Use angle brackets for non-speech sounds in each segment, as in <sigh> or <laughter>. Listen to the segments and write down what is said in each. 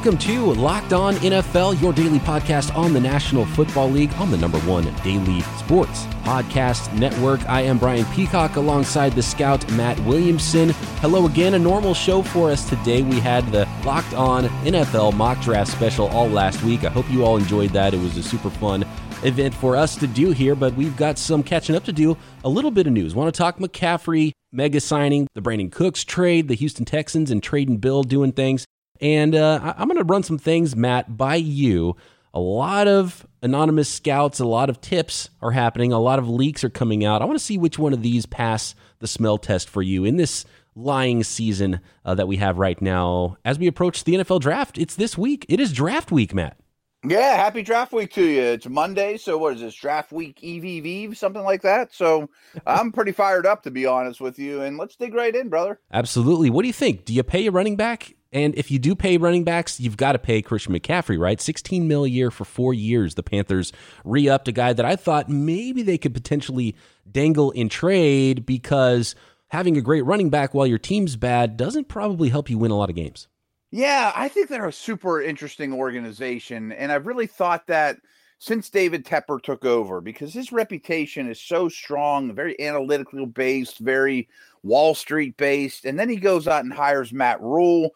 Welcome to Locked On NFL, your daily podcast on the National Football League on the number one daily sports podcast network. I am Brian Peacock alongside the scout Matt Williamson. Hello again. A normal show for us today. We had the Locked On NFL mock draft special all last week. I hope you all enjoyed that. It was a super fun event for us to do here, but we've got some catching up to do. A little bit of news. Want to talk McCaffrey mega signing, the Brandin Cooks trade, the Houston Texans, and Trade and Bill doing things. And uh, I'm going to run some things, Matt, by you. A lot of anonymous scouts, a lot of tips are happening, a lot of leaks are coming out. I want to see which one of these pass the smell test for you in this lying season uh, that we have right now as we approach the NFL draft. It's this week. It is draft week, Matt. Yeah, happy draft week to you. It's Monday, so what is this draft week EVV, something like that? So I'm pretty fired up to be honest with you, and let's dig right in, brother. Absolutely. What do you think? Do you pay a running back? And if you do pay running backs, you've got to pay Christian McCaffrey, right? 16 mil a year for four years. The Panthers re-upped a guy that I thought maybe they could potentially dangle in trade because having a great running back while your team's bad doesn't probably help you win a lot of games. Yeah, I think they're a super interesting organization. And I've really thought that since David Tepper took over because his reputation is so strong, very analytical based, very Wall Street based. And then he goes out and hires Matt Rhule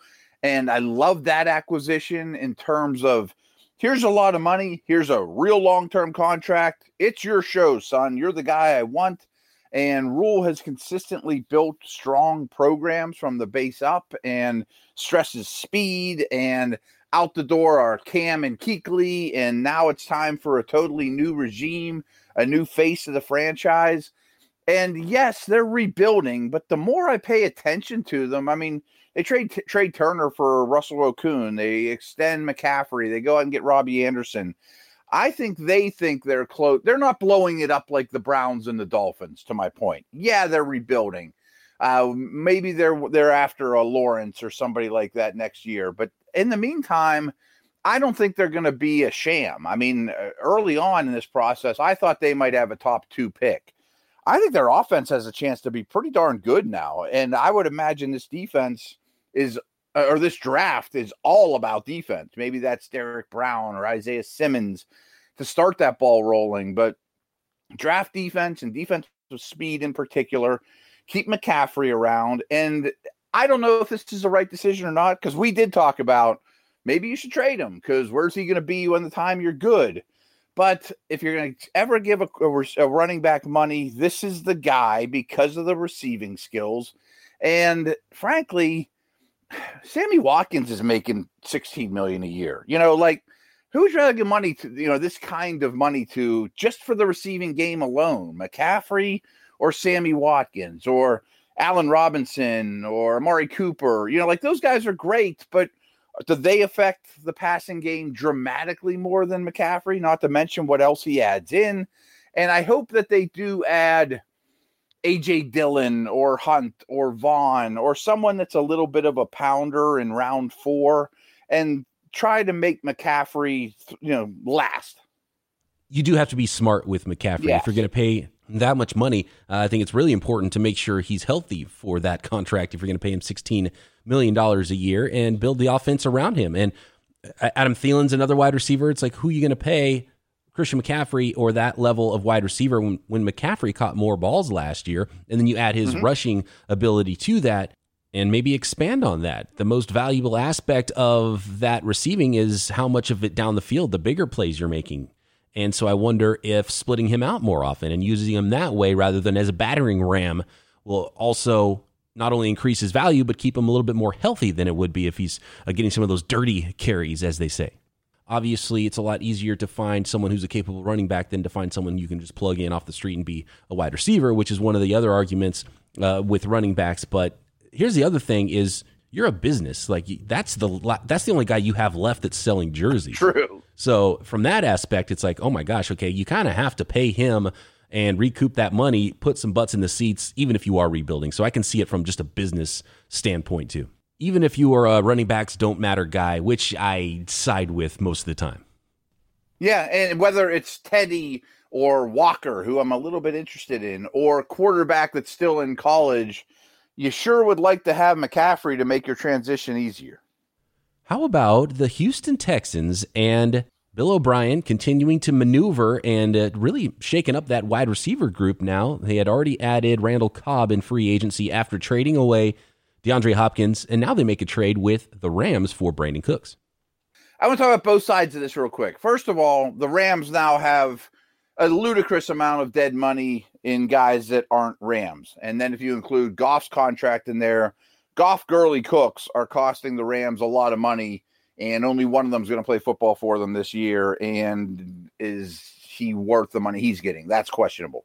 and I love that acquisition in terms of here's a lot of money, here's a real long term contract. It's your show, son. You're the guy I want. And Rhule has consistently built strong programs from the base up and stresses speed and out the door are Cam and Kuechly. And now it's time for a totally new regime, a new face of the franchise. And yes, they're rebuilding, but the more I pay attention to them, I mean, they trade t- trade Turner for Russell Okung. They extend McCaffrey. They go out and get Robbie Anderson. I think they think they're close. They're not blowing it up like the Browns and the Dolphins. To my point, yeah, they're rebuilding. Uh, maybe they're they're after a Lawrence or somebody like that next year. But in the meantime, I don't think they're going to be a sham. I mean, uh, early on in this process, I thought they might have a top two pick. I think their offense has a chance to be pretty darn good now, and I would imagine this defense is uh, or this draft is all about defense. Maybe that's Derrick Brown or Isaiah Simmons to start that ball rolling, but draft defense and defensive speed in particular, keep McCaffrey around. And I don't know if this is the right decision or not because we did talk about maybe you should trade him because where's he going to be when the time you're good? But if you're going to ever give a, a, running back money, this is the guy because of the receiving skills. And frankly, Sammy Watkins is making 16 million a year. You know, like who's rather give money to, you know, this kind of money to just for the receiving game alone? McCaffrey or Sammy Watkins or Allen Robinson or Amari Cooper? You know, like those guys are great, but do they affect the passing game dramatically more than McCaffrey? Not to mention what else he adds in. And I hope that they do add AJ Dillon or Hunt or Vaughn or someone that's a little bit of a pounder in round four and try to make McCaffrey, you know, last. You do have to be smart with McCaffrey. Yes. If you're going to pay that much money, uh, I think it's really important to make sure he's healthy for that contract if you're going to pay him $16 million a year and build the offense around him. And uh, Adam Thielen's another wide receiver. It's like, who are you going to pay Christian McCaffrey or that level of wide receiver when, when McCaffrey caught more balls last year. And then you add his mm-hmm. rushing ability to that and maybe expand on that. The most valuable aspect of that receiving is how much of it down the field, the bigger plays you're making. And so I wonder if splitting him out more often and using him that way rather than as a battering ram will also not only increase his value, but keep him a little bit more healthy than it would be if he's uh, getting some of those dirty carries, as they say. Obviously, it's a lot easier to find someone who's a capable running back than to find someone you can just plug in off the street and be a wide receiver, which is one of the other arguments uh, with running backs. But here's the other thing: is you're a business. Like that's the that's the only guy you have left that's selling jerseys. True. So from that aspect, it's like, oh my gosh, okay, you kind of have to pay him and recoup that money, put some butts in the seats, even if you are rebuilding. So I can see it from just a business standpoint too even if you are a running backs don't matter guy, which I side with most of the time. Yeah, and whether it's Teddy or Walker, who I'm a little bit interested in, or quarterback that's still in college, you sure would like to have McCaffrey to make your transition easier. How about the Houston Texans and Bill O'Brien continuing to maneuver and uh, really shaking up that wide receiver group now. They had already added Randall Cobb in free agency after trading away DeAndre Hopkins, and now they make a trade with the Rams for Brandin Cooks. I want to talk about both sides of this real quick. First of all, the Rams now have a ludicrous amount of dead money in guys that aren't Rams. And then if you include Goff's contract in there, Goff, Gurley, Cooks are costing the Rams a lot of money and only one of them is going to play football for them this year. And is he worth the money he's getting? That's questionable.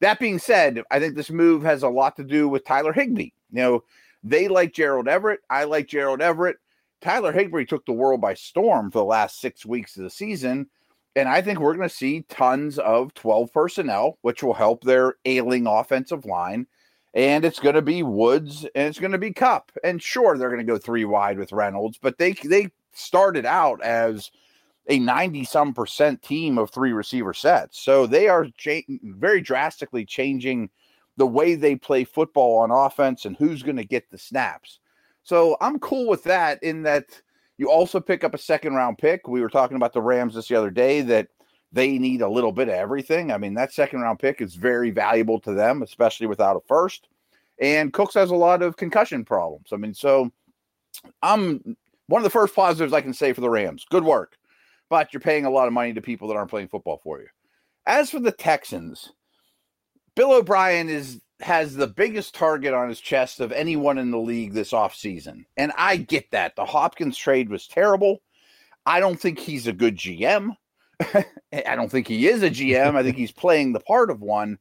That being said, I think this move has a lot to do with Tyler Higbee. You know, they like Gerald Everett. I like Gerald Everett. Tyler Higbee took the world by storm for the last six weeks of the season. And I think we're going to see tons of 12 personnel, which will help their ailing offensive line. And it's going to be Woods and it's going to be Kupp. And sure, they're going to go three wide with Reynolds, but they they started out as a 90 some percent team of three receiver sets. So they are cha- very drastically changing the way they play football on offense and who's going to get the snaps. So I'm cool with that in that you also pick up a second round pick. We were talking about the Rams this the other day that they need a little bit of everything. I mean, that second round pick is very valuable to them, especially without a first. And Cooks has a lot of concussion problems. I mean, so I'm one of the first positives I can say for the Rams. Good work. But you're paying a lot of money to people that aren't playing football for you. As for the Texans, Bill O'Brien is has the biggest target on his chest of anyone in the league this offseason. And I get that. The Hopkins trade was terrible. I don't think he's a good GM. <laughs> I don't think he is a GM. I think he's playing the part of one.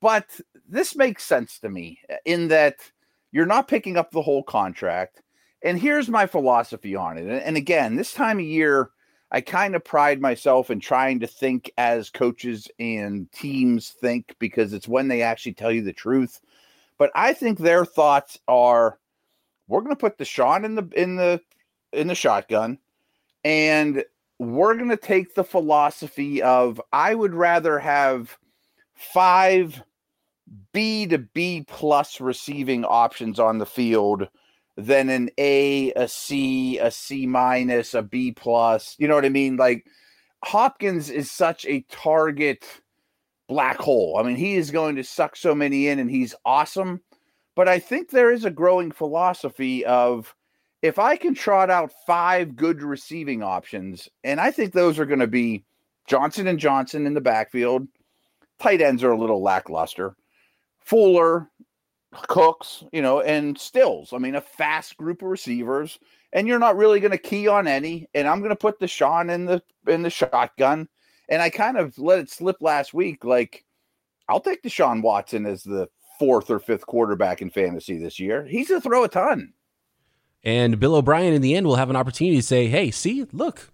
But this makes sense to me in that you're not picking up the whole contract. And here's my philosophy on it. And again, this time of year, I kind of pride myself in trying to think as coaches and teams think because it's when they actually tell you the truth. But I think their thoughts are we're going to put the Deshaun in the in the in the shotgun and we're going to take the philosophy of I would rather have five B to B plus receiving options on the field than an A, a C, a C minus, a B plus. You know what I mean? Like Hopkins is such a target black hole. I mean, he is going to suck so many in and he's awesome. But I think there is a growing philosophy of if I can trot out five good receiving options, and I think those are going to be Johnson and Johnson in the backfield. Tight ends are a little lackluster. Fuller, Cooks, you know, and Stills. I mean, a fast group of receivers, and you're not really going to key on any. And I'm going to put the Deshaun in the in the shotgun. And I kind of let it slip last week. Like, I'll take Deshaun Watson as the fourth or fifth quarterback in fantasy this year. He's going to throw a ton. And Bill O'Brien, in the end, will have an opportunity to say, "Hey, see, look,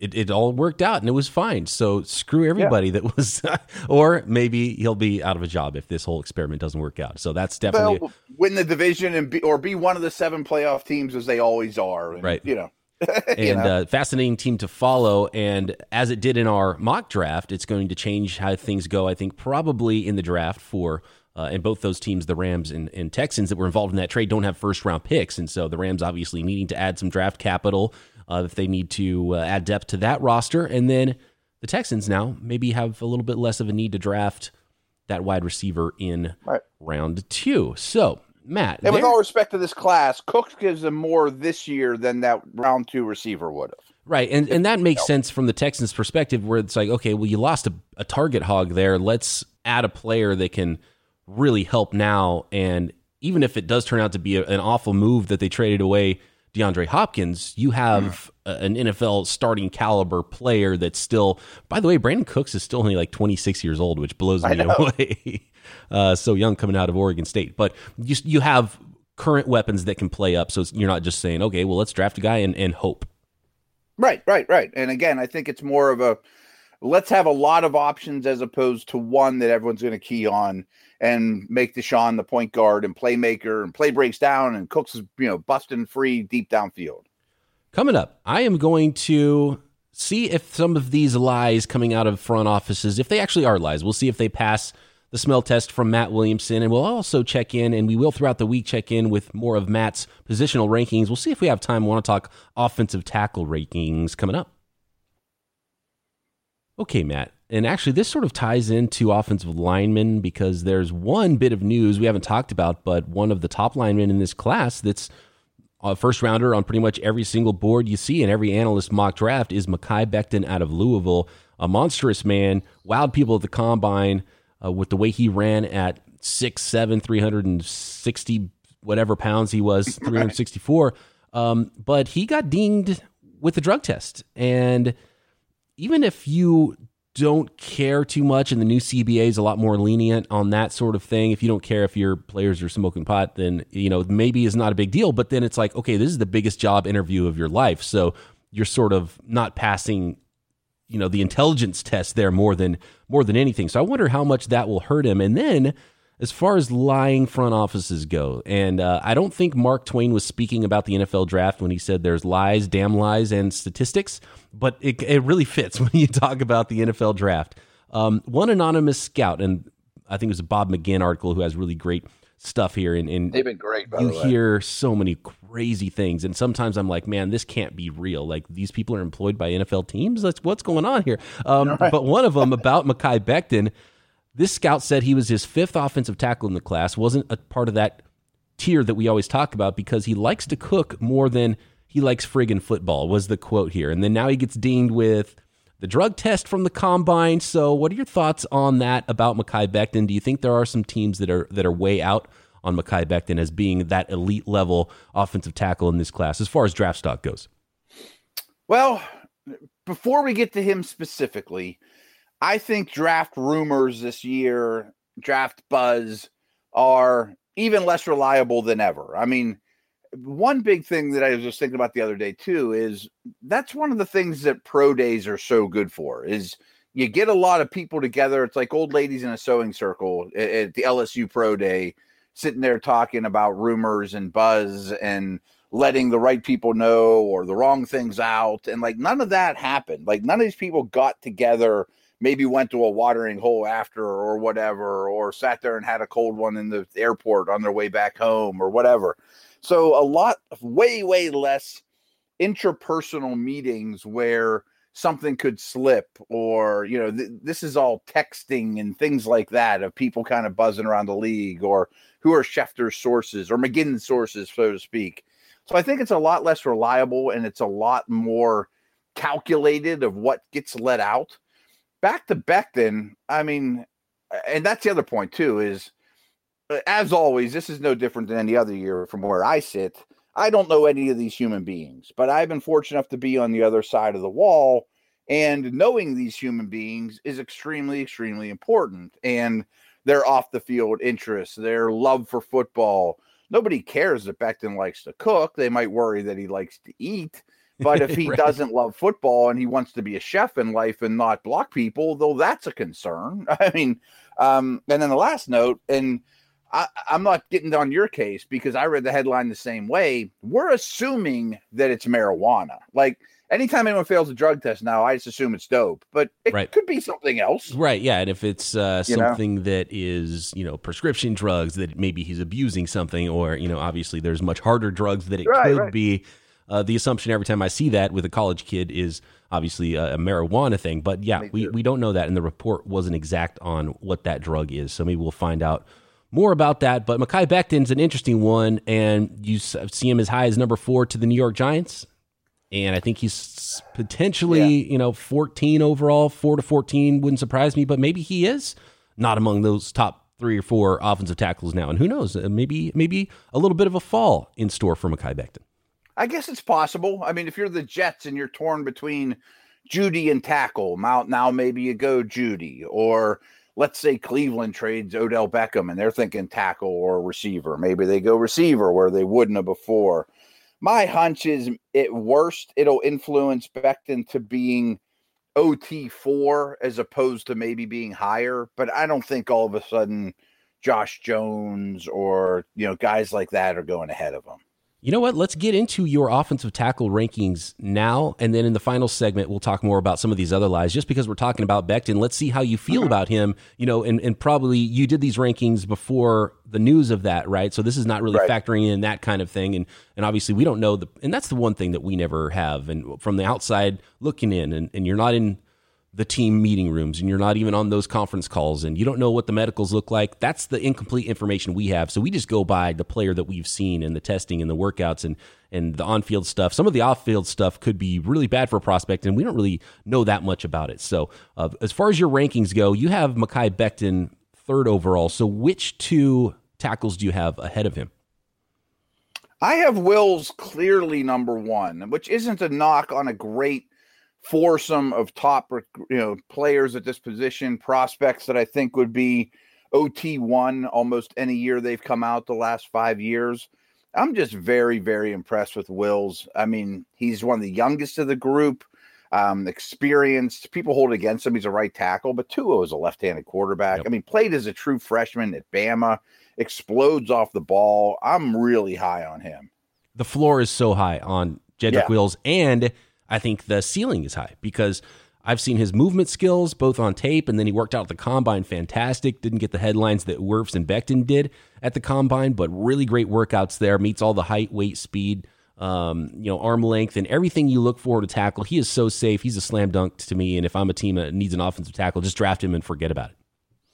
it, it all worked out and it was fine. So screw everybody yeah. that was, <laughs> or maybe he'll be out of a job if this whole experiment doesn't work out. So that's definitely They'll win the division and be, or be one of the seven playoff teams as they always are. And, right. You know. <laughs> and uh, fascinating team to follow. And as it did in our mock draft, it's going to change how things go. I think probably in the draft for uh, and both those teams, the Rams and, and, Texans that were involved in that trade, don't have first round picks, and so the Rams obviously needing to add some draft capital uh, if they need to uh, add depth to that roster. And then the Texans now maybe have a little bit less of a need to draft that wide receiver in right. round two. So, Matt. And with all respect to this class, Cook gives them more this year than that round two receiver would have. Right. And, and that makes sense from the Texans' perspective, where it's like, okay, well, you lost a, a target hog there. Let's add a player that can really help now. And even if it does turn out to be a, an awful move that they traded away DeAndre Hopkins, you have mm. an NFL starting caliber player that's still, by the way, Brandin Cooks is still only like 26 years old, which blows me away. <laughs> uh, so young coming out of Oregon State. But you, you have current weapons that can play up. So you're not just saying, okay, well, let's draft a guy and, and hope. Right, right, right. And again, I think it's more of a let's have a lot of options as opposed to one that everyone's going to key on and make Deshaun the point guard and playmaker and play breaks down and Cooks is, you know, busting free deep downfield. Coming up, I am going to see if some of these lies coming out of front offices, if they actually are lies, we'll see if they pass the smell test from Matt Williamson, and we'll also check in, and we will throughout the week check in with more of Matt's positional rankings. We'll see if we have time. We want to talk offensive tackle rankings coming up. Okay, Matt. And actually, this sort of ties into offensive linemen because there's one bit of news we haven't talked about, but one of the top linemen in this class that's a first rounder on pretty much every single board you see in every analyst mock draft is Mekhi Becton out of Louisville. A monstrous man, wowed people at the combine uh, with the way he ran at 6'7, 360 whatever pounds he was, <laughs> 364. Um, but he got dinged with the drug test. And even if you don't care too much, and the new CBA is a lot more lenient on that sort of thing. If you don't care if your players are smoking pot, then you know maybe is not a big deal. But then it's like, okay, this is the biggest job interview of your life, so you're sort of not passing, you know, the intelligence test there more than more than anything. So I wonder how much that will hurt him. And then as far as lying front offices go, and uh, I don't think Mark Twain was speaking about the NFL draft when he said there's lies, damn lies, and statistics, but it, it really fits <laughs> when you talk about the NFL draft. Um, one anonymous scout, and I think it was a Bob McGinn article who has really great stuff here. And, and they've been great. you hear so many crazy things, and sometimes I'm like, man, this can't be real. Like these people are employed by NFL teams. That's what's going on here. Um, <laughs> right. But one of them about Mekhi Becton this scout said he was his fifth offensive tackle in the class, wasn't a part of that tier that we always talk about because he likes to cook more than he likes friggin' football, was the quote here. And then now he gets dinged with the drug test from the combine. So, what are your thoughts on that about Mekhi Becton? Do you think there are some teams that are that are way out on Mekhi Becton as being that elite level offensive tackle in this class as far as draft stock goes? Well, before we get to him specifically, I think draft rumors this year, draft buzz, are even less reliable than ever. I mean, one big thing that I was just thinking about the other day too is that's one of the things that pro days are so good for is you get a lot of people together. It's like old ladies in a sewing circle at, the LSU pro day, sitting there talking about rumors and buzz and letting the right people know or the wrong things out. And like none of that happened. Like none of these people got together maybe went to a watering hole after or whatever, or sat there and had a cold one in the airport on their way back home or whatever. So a lot, way, way less interpersonal meetings where something could slip or you know th- this is all texting and things like that of people kind of buzzing around the league or who are Schefter's sources or McGinn's sources so to speak so i think it's a lot less reliable and it's a lot more calculated of what gets let out back to Becton, I mean, and that's the other point too is uh, as always, this is no different than any other year from where I sit. I don't know any of these human beings, but I've been fortunate enough to be on the other side of the wall. And knowing these human beings is extremely, extremely important. And their off the field interests, their love for football. Nobody cares that Becton likes to cook. They might worry that he likes to eat, <laughs> but if he right. doesn't love football and he wants to be a chef in life and not block people, though that's a concern. <laughs> I mean, um, and then the last note, and I, I'm not getting on your case because I read the headline the same way. We're assuming that it's marijuana. Like anytime anyone fails a drug test now, I just assume it's dope, but it right. could be something else. Right. Yeah. And if it's uh, something know? that is, you know, prescription drugs that maybe he's abusing something, or, you know, obviously there's much harder drugs that it right, could right. be uh, the assumption every time I see that with a college kid is obviously a, a marijuana thing. But yeah, we, we don't know that. And the report wasn't exact on what that drug is. So maybe we'll find out more about that. But Mekhi Becton's an interesting one. And you see him as high as number four to the New York Giants. And I think he's potentially, yeah. you know, 14 overall, four to 14 wouldn't surprise me, but maybe he is not among those top three or four offensive tackles now. And who knows? Uh, maybe maybe a little bit of a fall in store for Mekhi Becton. I guess it's possible. I mean, if you're the Jets and you're torn between Jeudy and tackle, now, maybe you go Jeudy, or let's say Cleveland trades Odell Beckham and they're thinking tackle or receiver. Maybe they go receiver where they wouldn't have before. My hunch is at worst, it'll influence Becton to being OT4 as opposed to maybe being higher. But I don't think all of a sudden Josh Jones or, you know, guys like that are going ahead of him. You know what? Let's get into your offensive tackle rankings now. And then in the final segment, we'll talk more about some of these other lies. Just because we're talking about Becton, let's see how you feel about him. You know, and, and probably you did these rankings before the news of that, right? So this is not really right. factoring in that kind of thing. And and obviously we don't know the and that's the one thing that we never have. And from the outside looking in, and, and you're not in the team meeting rooms and you're not even on those conference calls and you don't know what the medicals look like that's the incomplete information we have. So we just go by the player that we've seen and the testing and the workouts and and the on-field stuff. Some of the off-field stuff could be really bad for a prospect and we don't really know that much about it. So uh, as far as your rankings go you have Mekhi Becton third overall. So which two tackles do you have ahead of him? I have Wills clearly number one, which isn't a knock on a great foursome of top you know players at this position, prospects that I think would be OT one almost any year they've come out the last five years. I'm just very, very impressed with Wills. I mean, he's one of the youngest of the group, um, experienced. People hold against him. He's a right tackle, but Tua is a left-handed quarterback. Yep. I mean, played as a true freshman at Bama, explodes off the ball. I'm really high on him. The floor is so high on Jedrick yeah. Wills, and I think the ceiling is high because I've seen his movement skills both on tape and then he worked out at the combine fantastic. Didn't get the headlines that Wirfs and Becton did at the combine, but really great workouts there. Meets all the height, weight, speed, um, you know, arm length, and everything you look for to tackle. He is so safe. He's a slam dunk to me. And if I'm a team that needs an offensive tackle, just draft him and forget about it.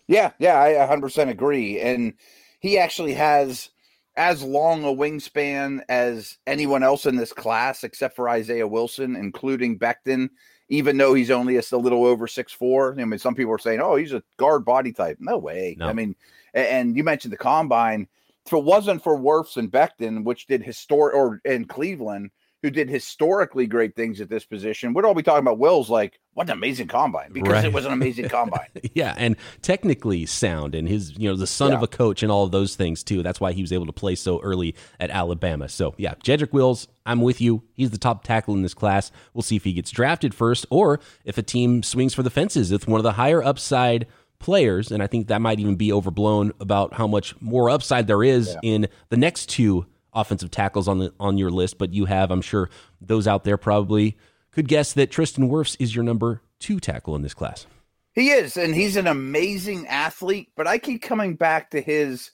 Yeah, yeah, I 100% agree. And he actually has as long a wingspan as anyone else in this class, except for Isaiah Wilson, including Becton, even though he's only a, a little over six four. I mean, some people are saying, oh, he's a guard body type. No way. No. I mean, and you mentioned the combine. If it wasn't for Wirfs and Becton, which did historic or in Cleveland, who did historically great things at this position, we'd all be talking about Wills like, what an amazing combine because right. it was an amazing combine. <laughs> yeah, and technically sound, and his, you know, the son yeah. of a coach and all of those things too. That's why he was able to play so early at Alabama. So yeah, Jedrick Wills, I'm with you. He's the top tackle in this class. We'll see if he gets drafted first, or if a team swings for the fences with one of the higher upside players, and I think that might even be overblown about how much more upside there is yeah. in the next two offensive tackles on the on your list, but you have, I'm sure, those out there probably could guess that Tristan Wirfs is your number two tackle in this class. He is, and he's an amazing athlete, but I keep coming back to his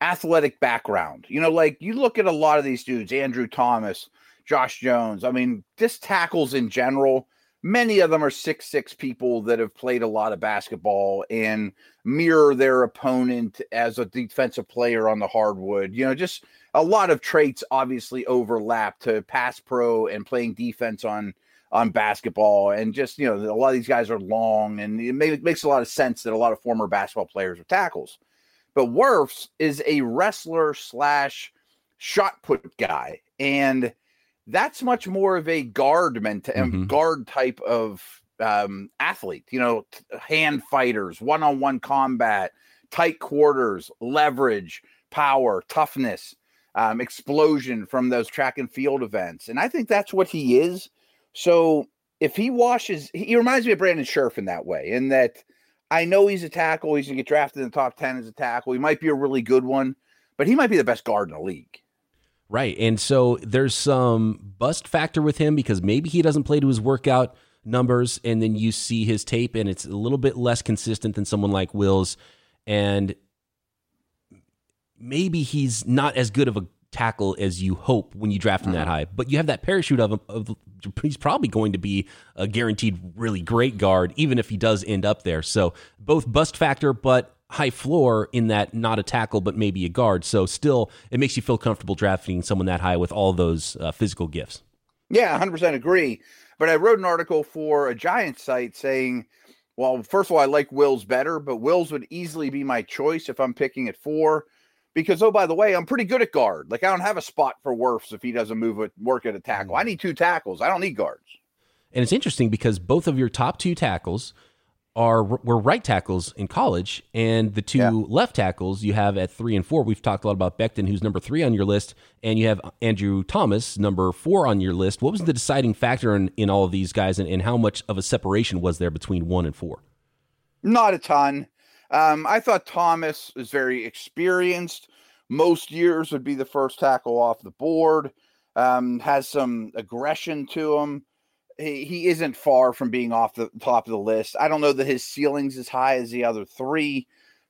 athletic background. You know, like you look at a lot of these dudes, Andrew Thomas, Josh Jones. I mean, just tackles in general many of them are six six people that have played a lot of basketball and mirror their opponent as a defensive player on the hardwood you know just a lot of traits obviously overlap to pass pro and playing defense on on basketball and just you know a lot of these guys are long and it, may, it makes a lot of sense that a lot of former basketball players are tackles but Wirfs is a wrestler slash shot put guy and that's much more of a guard mm-hmm. guard type of um, athlete. You know, hand fighters, one on one combat, tight quarters, leverage, power, toughness, um, explosion from those track and field events. And I think that's what he is. So if he washes, he reminds me of Brandon Scherff in that way, in that I know he's a tackle. He's going to get drafted in the top 10 as a tackle. He might be a really good one, but he might be the best guard in the league. Right. And so there's some bust factor with him because maybe he doesn't play to his workout numbers and then you see his tape and it's a little bit less consistent than someone like Wills and maybe he's not as good of a tackle as you hope when you draft him that uh-huh. high. But you have that parachute of him. Of, he's probably going to be a guaranteed really great guard, even if he does end up there. So both bust factor, but high floor in that not a tackle but maybe a guard. So still, it makes you feel comfortable drafting someone that high with all those uh, physical gifts. Yeah, 100% agree. But I wrote an article for a Giant site saying, well, first of all, I like Wills better, but Wills would easily be my choice if I'm picking at four. Because oh, by the way, I'm pretty good at guard. Like I don't have a spot for Wirfs if he doesn't move it, work at a tackle. I mm. need two tackles. I don't need guards. And it's interesting because both of your top two tackles are were right tackles in college, and the two yeah. left tackles you have at three and four. We've talked a lot about Becton, who's number three on your list, and you have Andrew Thomas, number four on your list. What was the deciding factor in, in all of these guys, and, and how much of a separation was there between one and four? Not a ton. Um, I thought Thomas is very experienced, most years would be the first tackle off the board. Um, has some aggression to him. He, he isn't far from being off the top of the list. I don't know that his ceiling's as high as the other three.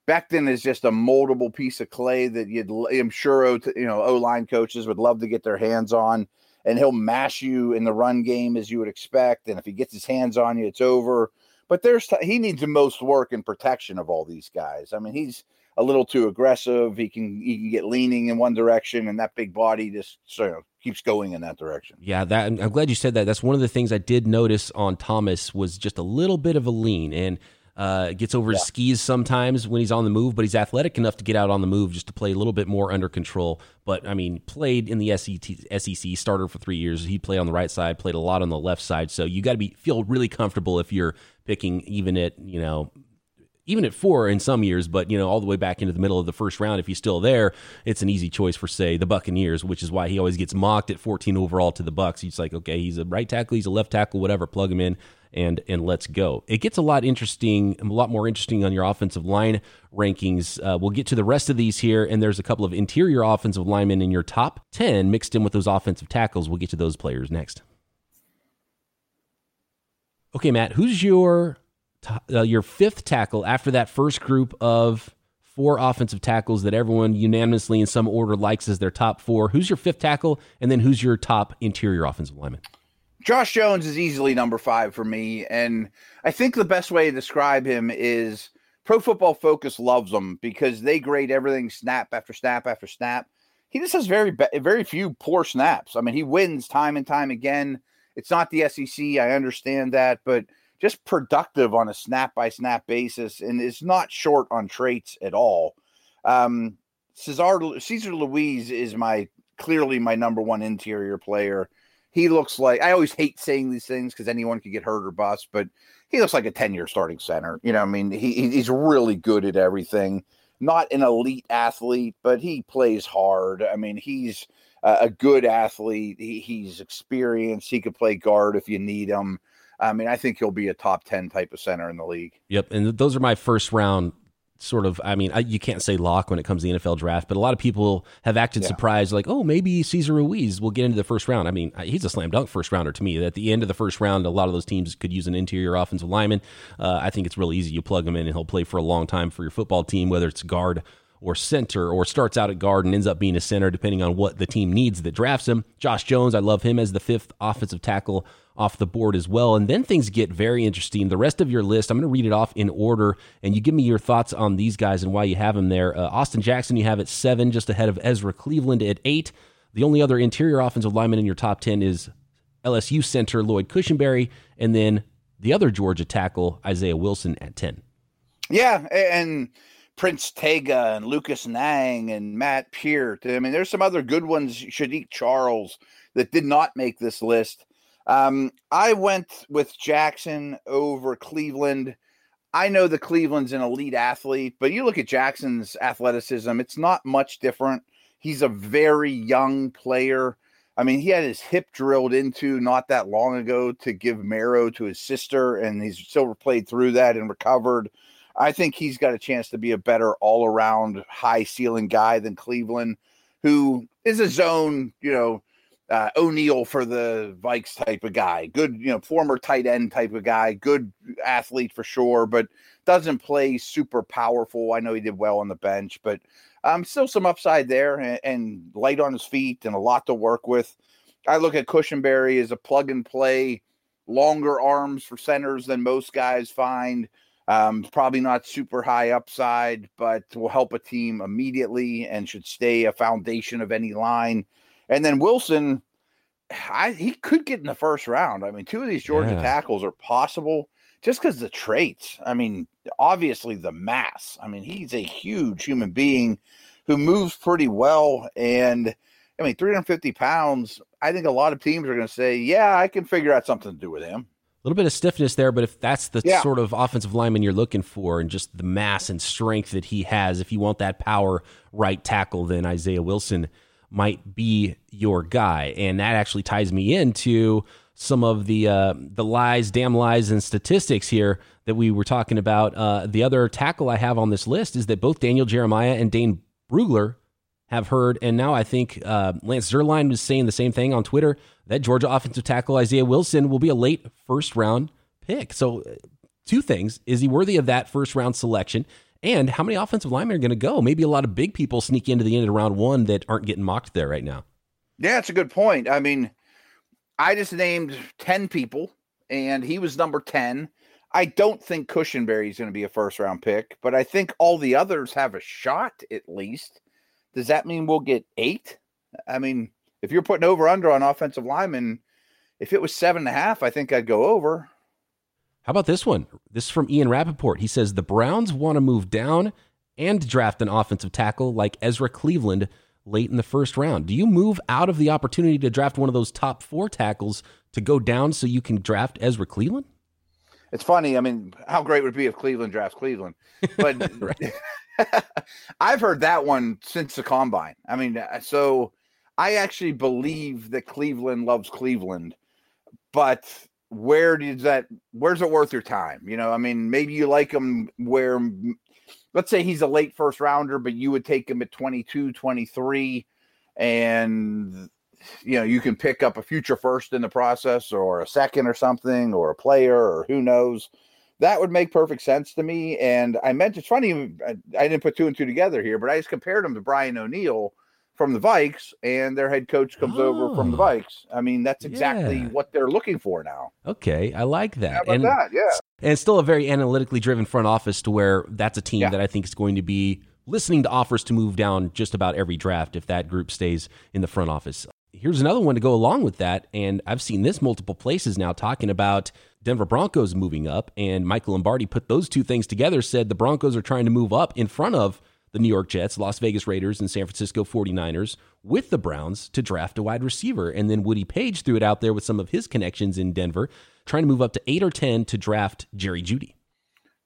Becton is just a moldable piece of clay that you'd, I'm sure, you know, O line coaches would love to get their hands on, and he'll mash you in the run game as you would expect. And if he gets his hands on you, it's over. But there's t- he needs the most work and protection of all these guys. I mean, he's a little too aggressive. He can he can get leaning in one direction, and that big body just you know, keeps going in that direction. Yeah, that I'm glad you said that. That's one of the things I did notice on Thomas was just a little bit of a lean and uh, gets over his skis sometimes when he's on the move, but he's athletic enough to get out on the move just to play a little bit more under control. But I mean, played in the SEC, starter for three years. He played on the right side, played a lot on the left side. So you got to be feel really comfortable if you're picking even at you know even at four in some years, but you know, all the way back into the middle of the first round, if he's still there, it's an easy choice for say the Buccaneers, which is why he always gets mocked at 14 overall to the Bucks. He's like, okay, he's a right tackle, he's a left tackle, whatever, plug him in and and let's go. It gets a lot interesting, a lot more interesting on your offensive line rankings. Uh, we'll get to the rest of these here, and there's a couple of interior offensive linemen in your top ten mixed in with those offensive tackles. We'll get to those players next. Okay, Matt, who's your uh, your fifth tackle after that first group of four offensive tackles that everyone unanimously in some order likes as their top four? Who's your fifth tackle, and then who's your top interior offensive lineman? Josh Jones is easily number five for me. And I think the best way to describe him is Pro Football Focus loves him because they grade everything snap after snap after snap. He just has very, very few poor snaps. I mean, he wins time and time again. It's not the SEC. I understand that, but just productive on a snap by snap basis and is not short on traits at all. Um, Cesar, Cesar Ruiz is my clearly my number one interior player he looks like I always hate saying these things because anyone could get hurt or bust, but he looks like a 10 year starting center. You know, I mean, he he's really good at everything. Not an elite athlete, but he plays hard. I mean, he's a good athlete. He, he's experienced. He could play guard if you need him. I mean, I think he'll be a top 10 type of center in the league. Yep. And those are my first round sort of i mean I, you can't say lock when it comes to the nfl draft but a lot of people have acted yeah. surprised like oh maybe cesar ruiz will get into the first round i mean he's a slam dunk first rounder to me at the end of the first round a lot of those teams could use an interior offensive lineman uh, i think it's really easy you plug him in and he'll play for a long time for your football team whether it's guard or center or starts out at guard and ends up being a center depending on what the team needs that drafts him. Josh Jones, I love him as the fifth offensive tackle off the board as well. And then things get very interesting. The rest of your list, I'm going to read it off in order and you give me your thoughts on these guys and why you have them there. Uh, Austin Jackson, you have at seven, just ahead of Ezra Cleveland at eight. The only other interior offensive lineman in your top 10 is LSU center Lloyd Cushenberry, and then the other Georgia tackle, Isaiah Wilson, at 10. Yeah. And Prince Tega and Lucas Niang and Matt Peart. I mean, there's some other good ones, Saahdiq Charles, that did not make this list. Um, I went with Jackson over Cleveland. I know the Cleveland's an elite athlete, but you look at Jackson's athleticism, it's not much different. He's a very young player. I mean, he had his hip drilled into not that long ago to give marrow to his sister, and he's still played through that and recovered. I think he's got a chance to be a better all around high ceiling guy than Cleveland, who is a zone, you know, uh, O'Neill for the Vikes type of guy. Good, you know, former tight end type of guy. Good athlete for sure, but doesn't play super powerful. I know he did well on the bench, but um, still some upside there and, and light on his feet and a lot to work with. I look at Cushenberry as a plug and play, longer arms for centers than most guys find. Um, probably not super high upside, but will help a team immediately and should stay a foundation of any line. And then Wilson, I, he could get in the first round. I mean, two of these Georgia yeah. tackles are possible just because the traits. I mean, obviously the mass. I mean, he's a huge human being who moves pretty well. And I mean, 350 pounds. I think a lot of teams are going to say, yeah, I can figure out something to do with him little bit of stiffness there, but if that's the yeah. sort of offensive lineman you're looking for and just the mass and strength that he has, if you want that power right tackle, then Isaiah Wilson might be your guy. And that actually ties me into some of the uh, the lies, damn lies, and statistics here that we were talking about. Uh, the other tackle I have on this list is that both Daniel Jeremiah and Dane Brugler have heard, and now I think uh, Lance Zierlein was saying the same thing on Twitter that Georgia offensive tackle Isaiah Wilson will be a late first round pick. So, uh, two things: is he worthy of that first round selection? And how many offensive linemen are going to go? Maybe a lot of big people sneak into the end of round one that aren't getting mocked there right now. Yeah, that's a good point. I mean, I just named 10 people, and he was number 10. I don't think Cushenberry is going to be a first round pick, but I think all the others have a shot at least. Does that mean we'll get eight? I mean, if you're putting over under on offensive linemen, if it was seven and a half, I think I'd go over. How about this one? This is from Ian Rapoport. He says the Browns want to move down and draft an offensive tackle like Ezra Cleveland late in the first round. Do you move out of the opportunity to draft one of those top four tackles to go down so you can draft Ezra Cleveland? It's funny. I mean, how great would it be if Cleveland drafts Cleveland? But <laughs> <laughs> I've heard that one since the combine. I mean, uh, so I actually believe that Cleveland loves Cleveland, but where does that where's it worth your time? You know i mean maybe you like him where let's say he's a late first rounder but you would take him at 22 23 and you know you can pick up a future first in the process or a second or something or a player or who knows. That would make perfect sense to me and i meant it's funny i, I didn't put two and two together here but i just compared him to brian o'neill from the Vikes and their head coach comes oh, over from the oh. Vikes. I mean, that's exactly yeah. what they're looking for now. Okay, I like that. and that? Yeah. And still a very analytically driven front office to where that's a team yeah. that I think is going to be listening to offers to move down just about every draft if that group stays in the front office. Here's another one to go along with that. And I've seen this multiple places now talking about Denver Broncos moving up. And Michael Lombardi put those two things together, said the Broncos are trying to move up in front of the New York Jets, Las Vegas Raiders, and San Francisco 49ers with the Browns to draft a wide receiver. And then Woody Paige threw it out there with some of his connections in Denver, trying to move up to eight or 10 to draft Jerry Jeudy.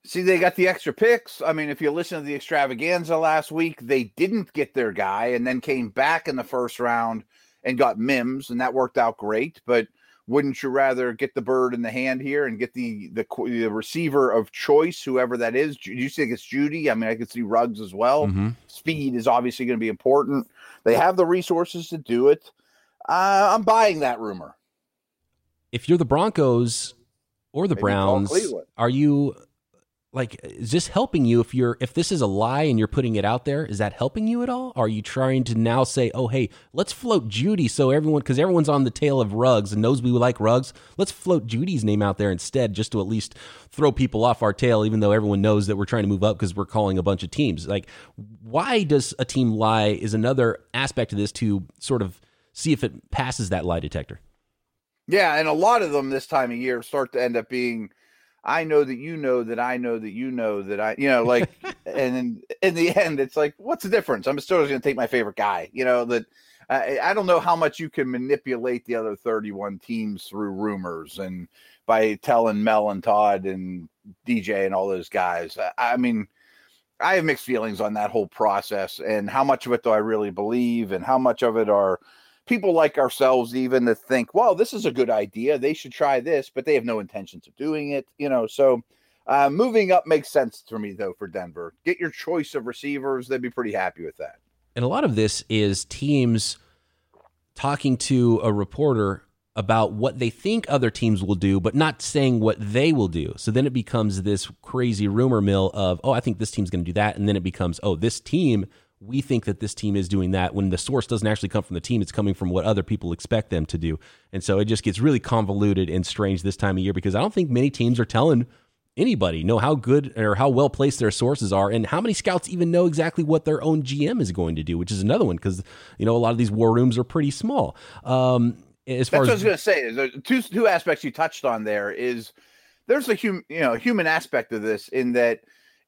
See, they got the extra picks. I mean, if you listen to the extravaganza last week, they didn't get their guy and then came back in the first round and got Mims, and that worked out great. But wouldn't you rather get the bird in the hand here and get the the, the receiver of choice, whoever that is? Do you think it's Jeudy? I mean, I could see Ruggs as well. Mm-hmm. Speed is obviously going to be important. They have the resources to do it. Uh, I'm buying that rumor. If you're the Broncos or the Maybe Browns, are you like is this helping you if you're if this is a lie and you're putting it out there is that helping you at all? Are you trying to now say oh hey let's float Jeudy so everyone because everyone's on the tail of Ruggs and knows we like Ruggs. Let's float Jeudy's name out there instead just to at least throw people off our tail even though everyone knows that we're trying to move up because we're calling a bunch of teams. Like why does a team lie is another aspect of this to sort of see if it passes that lie detector. Yeah and a lot of them this time of year start to end up being I know that you know that I know that you know that I, you know, like, <laughs> and in, in the end, it's like, what's the difference? I'm still going to take my favorite guy, you know, that I, I don't know how much you can manipulate the other 31 teams through rumors and by telling Mel and Todd and DJ and all those guys. I, I mean, I have mixed feelings on that whole process and how much of it do I really believe and how much of it are, people like ourselves even to think, well, this is a good idea. They should try this, but they have no intentions of doing it, you know. So uh, moving up makes sense for me though for Denver. Get your choice of receivers, they'd be pretty happy with that. And a lot of this is teams talking to a reporter about what they think other teams will do, but not saying what they will do. So then it becomes this crazy rumor mill of, oh, I think this team's going to do that. And then it becomes, oh, this team we think that this team is doing that when the source doesn't actually come from the team it's coming from what other people expect them to do. And so it just gets really convoluted and strange this time of year because i don't think many teams are telling anybody know how good or how well placed their sources are and how many scouts even know exactly what their own gm is going to do which is another one because you know a lot of these war rooms are pretty small. Um as far That's as what I was going to say, the two two aspects you touched on there is there's a human you know human aspect of this in that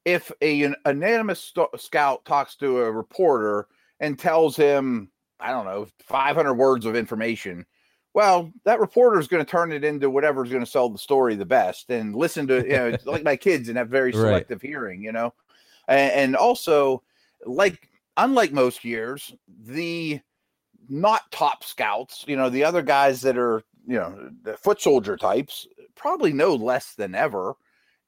if a, an anonymous st- scout talks to a reporter and tells him, I don't know, 500 words of information, well, that reporter is going to turn it into whatever's going to sell the story the best and listen to, you know, like my kids and have very <laughs> selective right. hearing, you know? And, and also, like, unlike most years, the not top scouts, you know, the other guys that are, you know, the foot soldier types probably know less than ever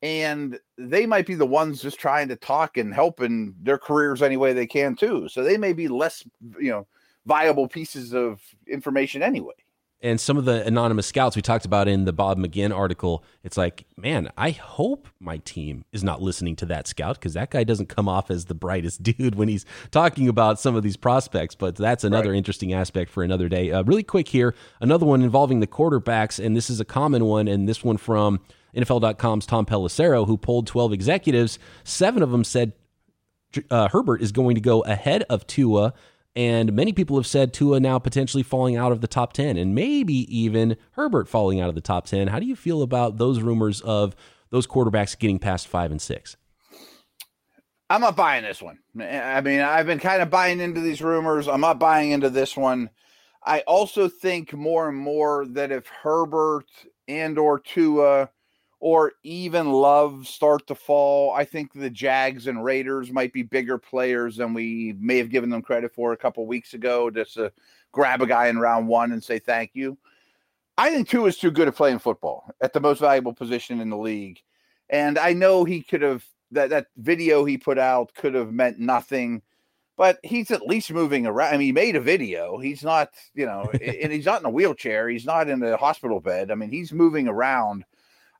and they might be the ones just trying to talk and help in their careers any way they can too. So they may be less, you know, viable pieces of information anyway. And some of the anonymous scouts we talked about in the Bob McGinn article, it's like, man, I hope my team is not listening to that scout because that guy doesn't come off as the brightest <laughs> dude when he's talking about some of these prospects. But that's another right. interesting aspect for another day. Uh, really quick here, another one involving the quarterbacks, and this is a common one, and this one from NFL.com's Tom Pelissero, who polled 12 executives. Seven of them said uh, Herbert is going to go ahead of Tua. And many people have said Tua now potentially falling out of the top 10 and maybe even Herbert falling out of the top 10. How do you feel about those rumors of those quarterbacks getting past five and six? I'm not buying this one. I mean, I've been kind of buying into these rumors. I'm not buying into this one. I also think more and more that if Herbert and or Tua or even Love start to fall. I think the Jags and Raiders might be bigger players than we may have given them credit for a couple weeks ago. Just to grab a guy in round one and say thank you. I think Tua is too good at playing football at the most valuable position in the league, and I know he could have that that video he put out could have meant nothing. But he's at least moving around. I mean, he made a video. He's not, you know, <laughs> and he's not in a wheelchair. He's not in a hospital bed. I mean, he's moving around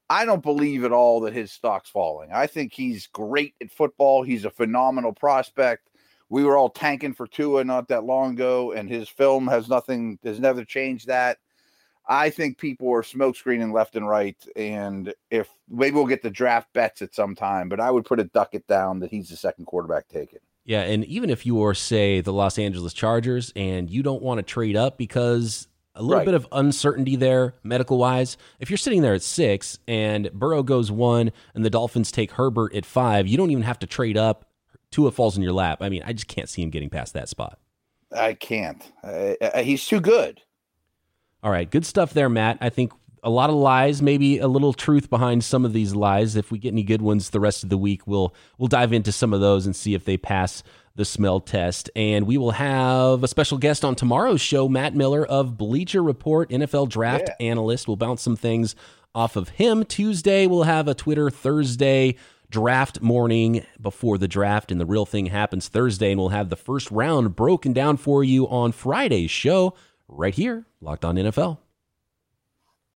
I don't believe at all that his stock's falling. I think he's great at football. He's a phenomenal prospect. We were all tanking for Tua not that long ago, and his film has nothing, has never changed that. I think people are smokescreening left and right. And if maybe we'll get the draft bets at some time, but I would put a duck it down that he's the second quarterback taken. Yeah. And even if you are, say, the Los Angeles Chargers and you don't want to trade up because a little right. bit of uncertainty there, medical wise. If you're sitting there at six and Burrow goes one and the Dolphins take Herbert at five, you don't even have to trade up. Tua falls in your lap. I mean, I just can't see him getting past that spot. I can't. Uh, he's too good. All right. Good stuff there, Matt. I think a lot of lies, maybe a little truth behind some of these lies. If we get any good ones the rest of the week, we'll we'll dive into some of those and see if they pass the smell test. And we will have a special guest on tomorrow's show, Matt Miller of Bleacher Report, NFL draft yeah. analyst. We'll bounce some things off of him. Tuesday, we'll have a Twitter Thursday draft morning before the draft, and the real thing happens Thursday. And we'll have the first round broken down for you on Friday's show right here, Locked On NFL.